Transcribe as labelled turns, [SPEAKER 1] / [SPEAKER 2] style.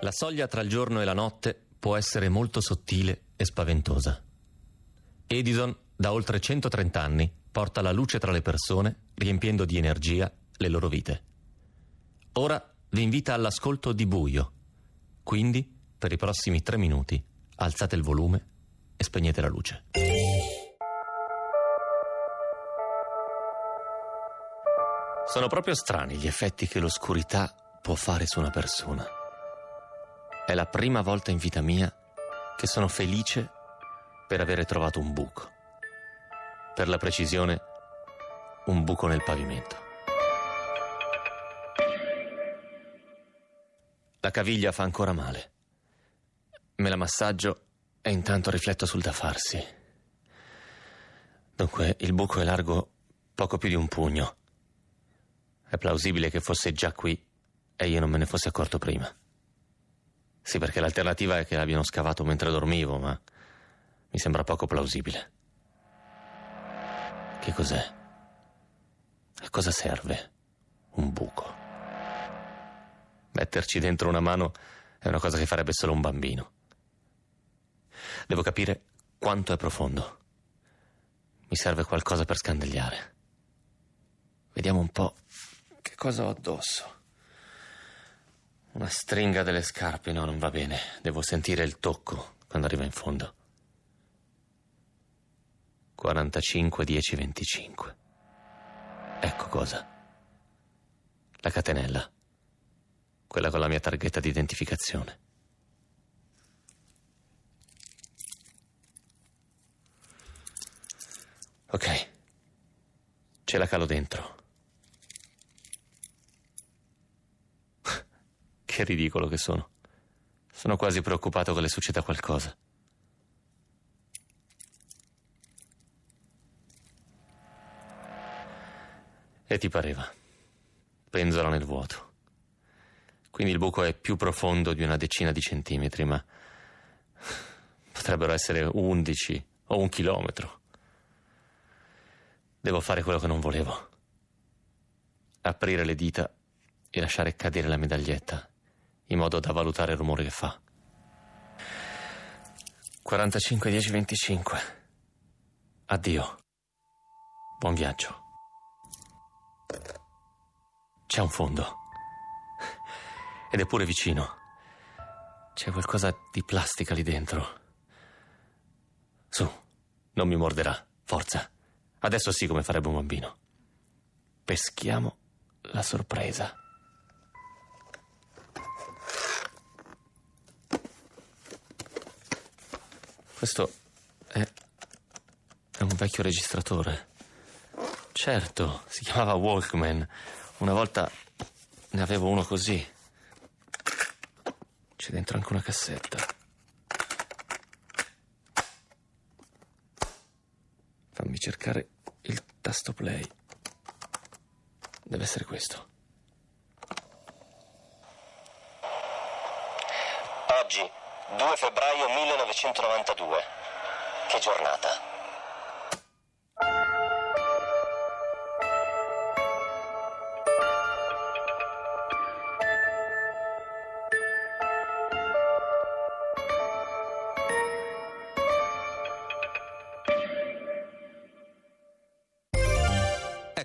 [SPEAKER 1] La soglia tra il giorno e la notte può essere molto sottile e spaventosa. Edison, da oltre 130 anni, porta la luce tra le persone, riempiendo di energia le loro vite. Ora vi invita all'ascolto di buio. Quindi, per i prossimi tre minuti, alzate il volume e spegnete la luce. Sono proprio strani gli effetti che l'oscurità può fare su una persona. È la prima volta in vita mia che sono felice per avere trovato un buco. Per la precisione, un buco nel pavimento. La caviglia fa ancora male. Me la massaggio e intanto rifletto sul da farsi. Dunque, il buco è largo poco più di un pugno. È plausibile che fosse già qui e io non me ne fossi accorto prima. Sì, perché l'alternativa è che l'abbiano scavato mentre dormivo, ma mi sembra poco plausibile. Che cos'è? A cosa serve un buco? Metterci dentro una mano è una cosa che farebbe solo un bambino. Devo capire quanto è profondo. Mi serve qualcosa per scandagliare. Vediamo un po' che cosa ho addosso. Una stringa delle scarpe, no, non va bene. Devo sentire il tocco quando arriva in fondo. 45, 10, 25. Ecco cosa. La catenella. Quella con la mia targhetta di identificazione. Ok. Ce la calo dentro. Che ridicolo che sono. Sono quasi preoccupato che le succeda qualcosa. E ti pareva. Penzola nel vuoto. Quindi il buco è più profondo di una decina di centimetri, ma potrebbero essere undici o un chilometro. Devo fare quello che non volevo. Aprire le dita e lasciare cadere la medaglietta in modo da valutare il rumore che fa. 45, 10, 25. Addio. Buon viaggio. C'è un fondo. Ed è pure vicino. C'è qualcosa di plastica lì dentro. Su, non mi morderà. Forza. Adesso sì come farebbe un bambino. Peschiamo la sorpresa. Questo è, è un vecchio registratore. Certo, si chiamava Walkman. Una volta ne avevo uno così. C'è dentro anche una cassetta. Fammi cercare il tasto play. Deve essere questo.
[SPEAKER 2] Oggi, 2 febbraio 1992. Che giornata.